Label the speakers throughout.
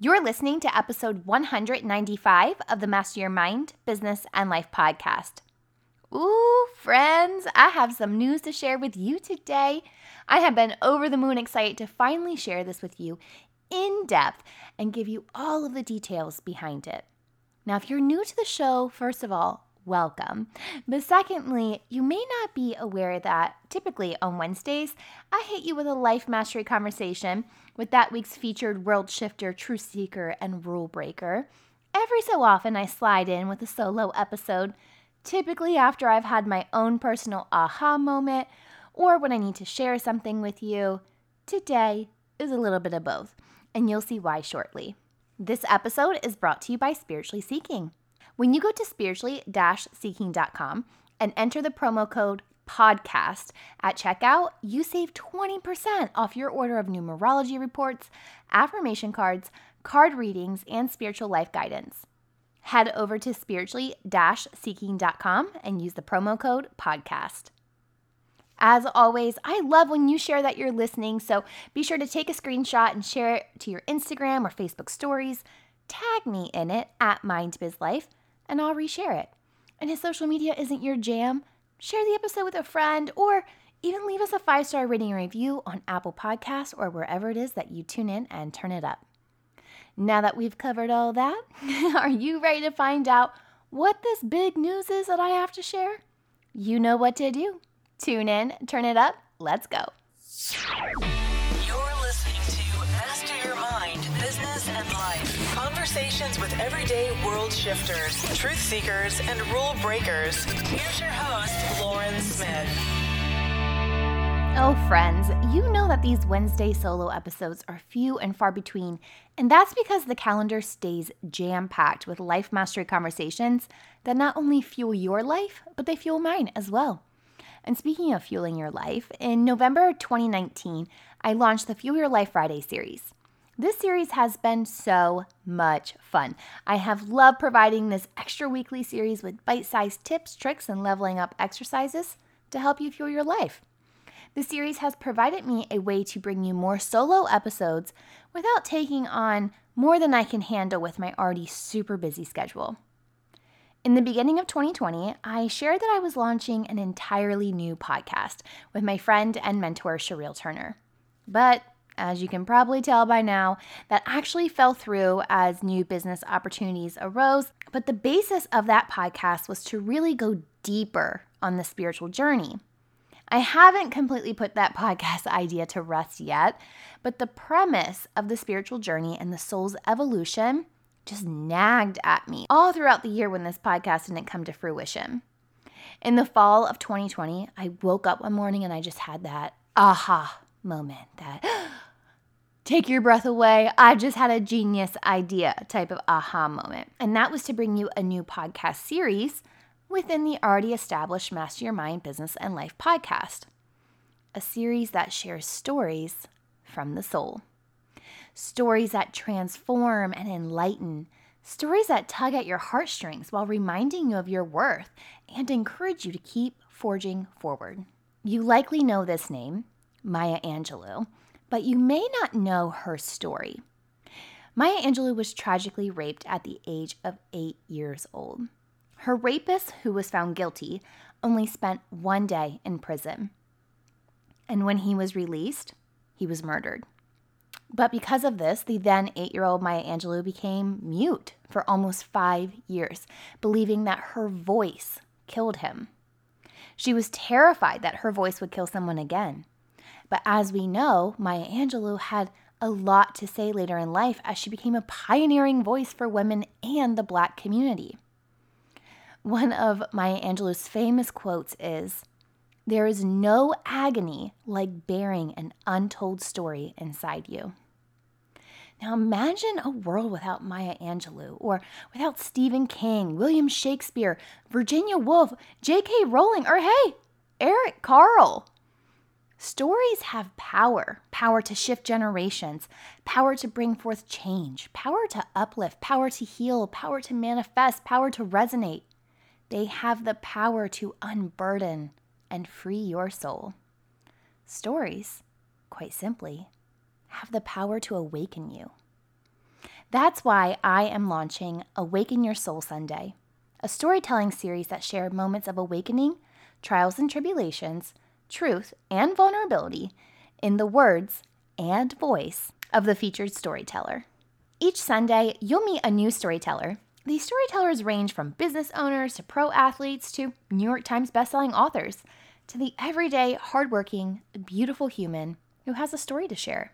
Speaker 1: You're listening to episode 195 of the Master Your Mind, Business, and Life podcast. Ooh, friends, I have some news to share with you today. I have been over the moon excited to finally share this with you in depth and give you all of the details behind it. Now, if you're new to the show, first of all, welcome. But secondly, you may not be aware that typically on Wednesdays, I hit you with a life mastery conversation with that week's featured world shifter, truth seeker, and rule breaker. Every so often, I slide in with a solo episode, typically after I've had my own personal aha moment or when I need to share something with you. Today is a little bit of both, and you'll see why shortly. This episode is brought to you by Spiritually Seeking. When you go to spiritually seeking.com and enter the promo code podcast at checkout, you save 20% off your order of numerology reports, affirmation cards, card readings, and spiritual life guidance. Head over to spiritually seeking.com and use the promo code podcast. As always, I love when you share that you're listening, so be sure to take a screenshot and share it to your Instagram or Facebook stories. Tag me in it at MindBizLife and I'll reshare it. And if social media isn't your jam, share the episode with a friend or even leave us a five star rating review on Apple Podcasts or wherever it is that you tune in and turn it up. Now that we've covered all that, are you ready to find out what this big news is that I have to share? You know what to do. Tune in, turn it up, let's go.
Speaker 2: Conversations with everyday world shifters, truth seekers, and rule breakers. Here's your host, Lauren Smith.
Speaker 1: Oh, friends, you know that these Wednesday solo episodes are few and far between, and that's because the calendar stays jam packed with life mastery conversations that not only fuel your life, but they fuel mine as well. And speaking of fueling your life, in November 2019, I launched the Fuel Your Life Friday series. This series has been so much fun. I have loved providing this extra weekly series with bite sized tips, tricks, and leveling up exercises to help you fuel your life. The series has provided me a way to bring you more solo episodes without taking on more than I can handle with my already super busy schedule. In the beginning of 2020, I shared that I was launching an entirely new podcast with my friend and mentor, Sheryl Turner. But as you can probably tell by now, that actually fell through as new business opportunities arose. But the basis of that podcast was to really go deeper on the spiritual journey. I haven't completely put that podcast idea to rest yet, but the premise of the spiritual journey and the soul's evolution just nagged at me all throughout the year when this podcast didn't come to fruition. In the fall of 2020, I woke up one morning and I just had that aha moment that take your breath away. I just had a genius idea type of aha moment. And that was to bring you a new podcast series within the already established Master Your Mind Business and Life podcast. A series that shares stories from the soul. Stories that transform and enlighten. Stories that tug at your heartstrings while reminding you of your worth and encourage you to keep forging forward. You likely know this name, Maya Angelou but you may not know her story. Maya Angelou was tragically raped at the age of eight years old. Her rapist, who was found guilty, only spent one day in prison. And when he was released, he was murdered. But because of this, the then eight year old Maya Angelou became mute for almost five years, believing that her voice killed him. She was terrified that her voice would kill someone again. But as we know, Maya Angelou had a lot to say later in life as she became a pioneering voice for women and the Black community. One of Maya Angelou's famous quotes is There is no agony like bearing an untold story inside you. Now imagine a world without Maya Angelou, or without Stephen King, William Shakespeare, Virginia Woolf, J.K. Rowling, or hey, Eric Carle. Stories have power power to shift generations, power to bring forth change, power to uplift, power to heal, power to manifest, power to resonate. They have the power to unburden and free your soul. Stories, quite simply, have the power to awaken you. That's why I am launching Awaken Your Soul Sunday, a storytelling series that share moments of awakening, trials and tribulations, truth and vulnerability in the words and voice of the featured storyteller. Each Sunday, you'll meet a new storyteller. These storytellers range from business owners to pro athletes to New York Times bestselling authors to the everyday, hardworking, beautiful human who has a story to share.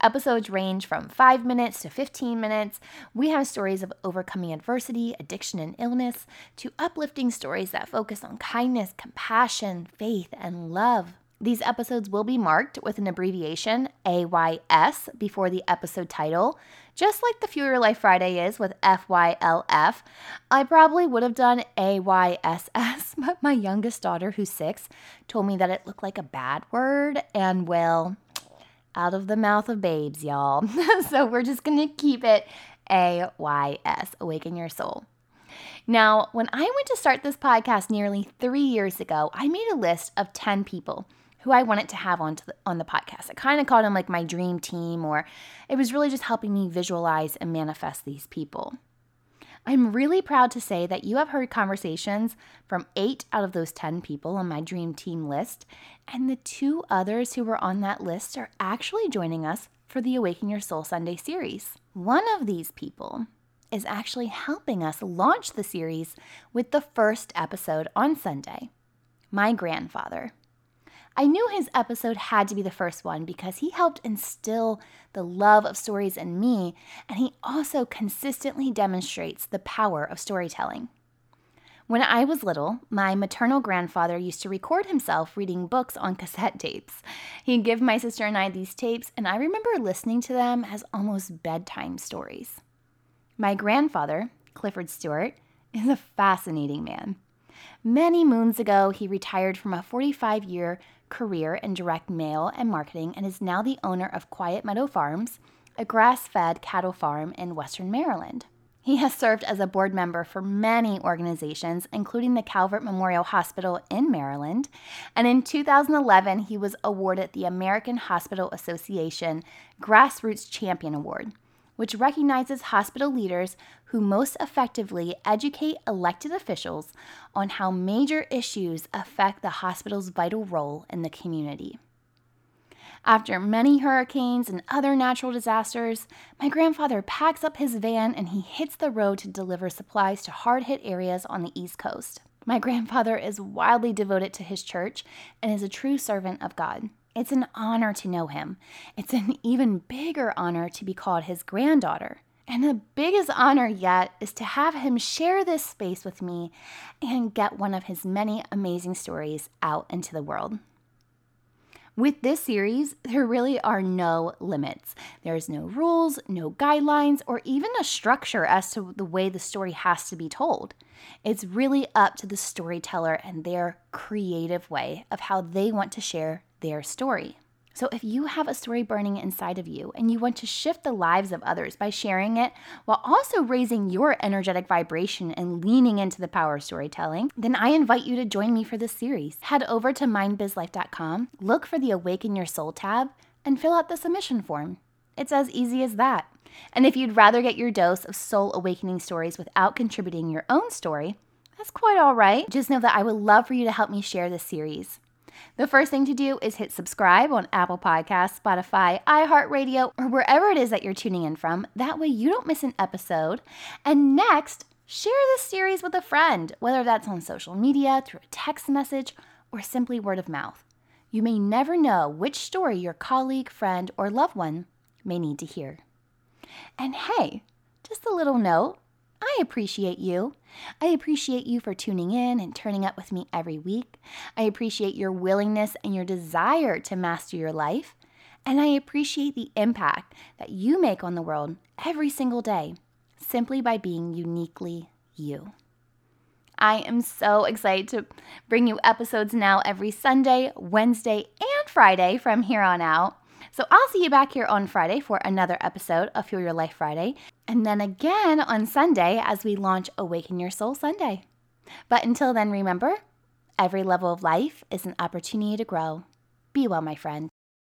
Speaker 1: Episodes range from 5 minutes to 15 minutes. We have stories of overcoming adversity, addiction, and illness, to uplifting stories that focus on kindness, compassion, faith, and love. These episodes will be marked with an abbreviation, AYS, before the episode title, just like the Fuel Life Friday is with FYLF. I probably would have done AYSS, but my youngest daughter, who's six, told me that it looked like a bad word, and well, out of the mouth of babes, y'all. so we're just gonna keep it AYS, Awaken Your Soul. Now, when I went to start this podcast nearly three years ago, I made a list of 10 people who I wanted to have on, to the, on the podcast. I kind of called them like my dream team, or it was really just helping me visualize and manifest these people. I'm really proud to say that you have heard conversations from eight out of those 10 people on my dream team list, and the two others who were on that list are actually joining us for the Awaken Your Soul Sunday series. One of these people is actually helping us launch the series with the first episode on Sunday my grandfather. I knew his episode had to be the first one because he helped instill the love of stories in me, and he also consistently demonstrates the power of storytelling. When I was little, my maternal grandfather used to record himself reading books on cassette tapes. He'd give my sister and I these tapes, and I remember listening to them as almost bedtime stories. My grandfather, Clifford Stewart, is a fascinating man. Many moons ago, he retired from a 45 year career in direct mail and marketing and is now the owner of Quiet Meadow Farms, a grass fed cattle farm in Western Maryland. He has served as a board member for many organizations, including the Calvert Memorial Hospital in Maryland. And in 2011, he was awarded the American Hospital Association Grassroots Champion Award which recognizes hospital leaders who most effectively educate elected officials on how major issues affect the hospital's vital role in the community. After many hurricanes and other natural disasters, my grandfather packs up his van and he hits the road to deliver supplies to hard hit areas on the East Coast. My grandfather is wildly devoted to his church and is a true servant of God. It's an honor to know him. It's an even bigger honor to be called his granddaughter. And the biggest honor yet is to have him share this space with me and get one of his many amazing stories out into the world. With this series, there really are no limits. There's no rules, no guidelines, or even a structure as to the way the story has to be told. It's really up to the storyteller and their creative way of how they want to share their story. So, if you have a story burning inside of you and you want to shift the lives of others by sharing it while also raising your energetic vibration and leaning into the power of storytelling, then I invite you to join me for this series. Head over to mindbizlife.com, look for the Awaken Your Soul tab, and fill out the submission form. It's as easy as that. And if you'd rather get your dose of soul awakening stories without contributing your own story, that's quite all right. Just know that I would love for you to help me share this series. The first thing to do is hit subscribe on Apple Podcasts, Spotify, iHeartRadio, or wherever it is that you're tuning in from. That way you don't miss an episode. And next, share this series with a friend, whether that's on social media, through a text message, or simply word of mouth. You may never know which story your colleague, friend, or loved one may need to hear. And hey, just a little note I appreciate you. I appreciate you for tuning in and turning up with me every week. I appreciate your willingness and your desire to master your life. And I appreciate the impact that you make on the world every single day simply by being uniquely you. I am so excited to bring you episodes now every Sunday, Wednesday, and Friday from here on out. So I'll see you back here on Friday for another episode of Fuel Your Life Friday, and then again on Sunday as we launch Awaken Your Soul Sunday. But until then, remember every level of life is an opportunity to grow. Be well, my friend.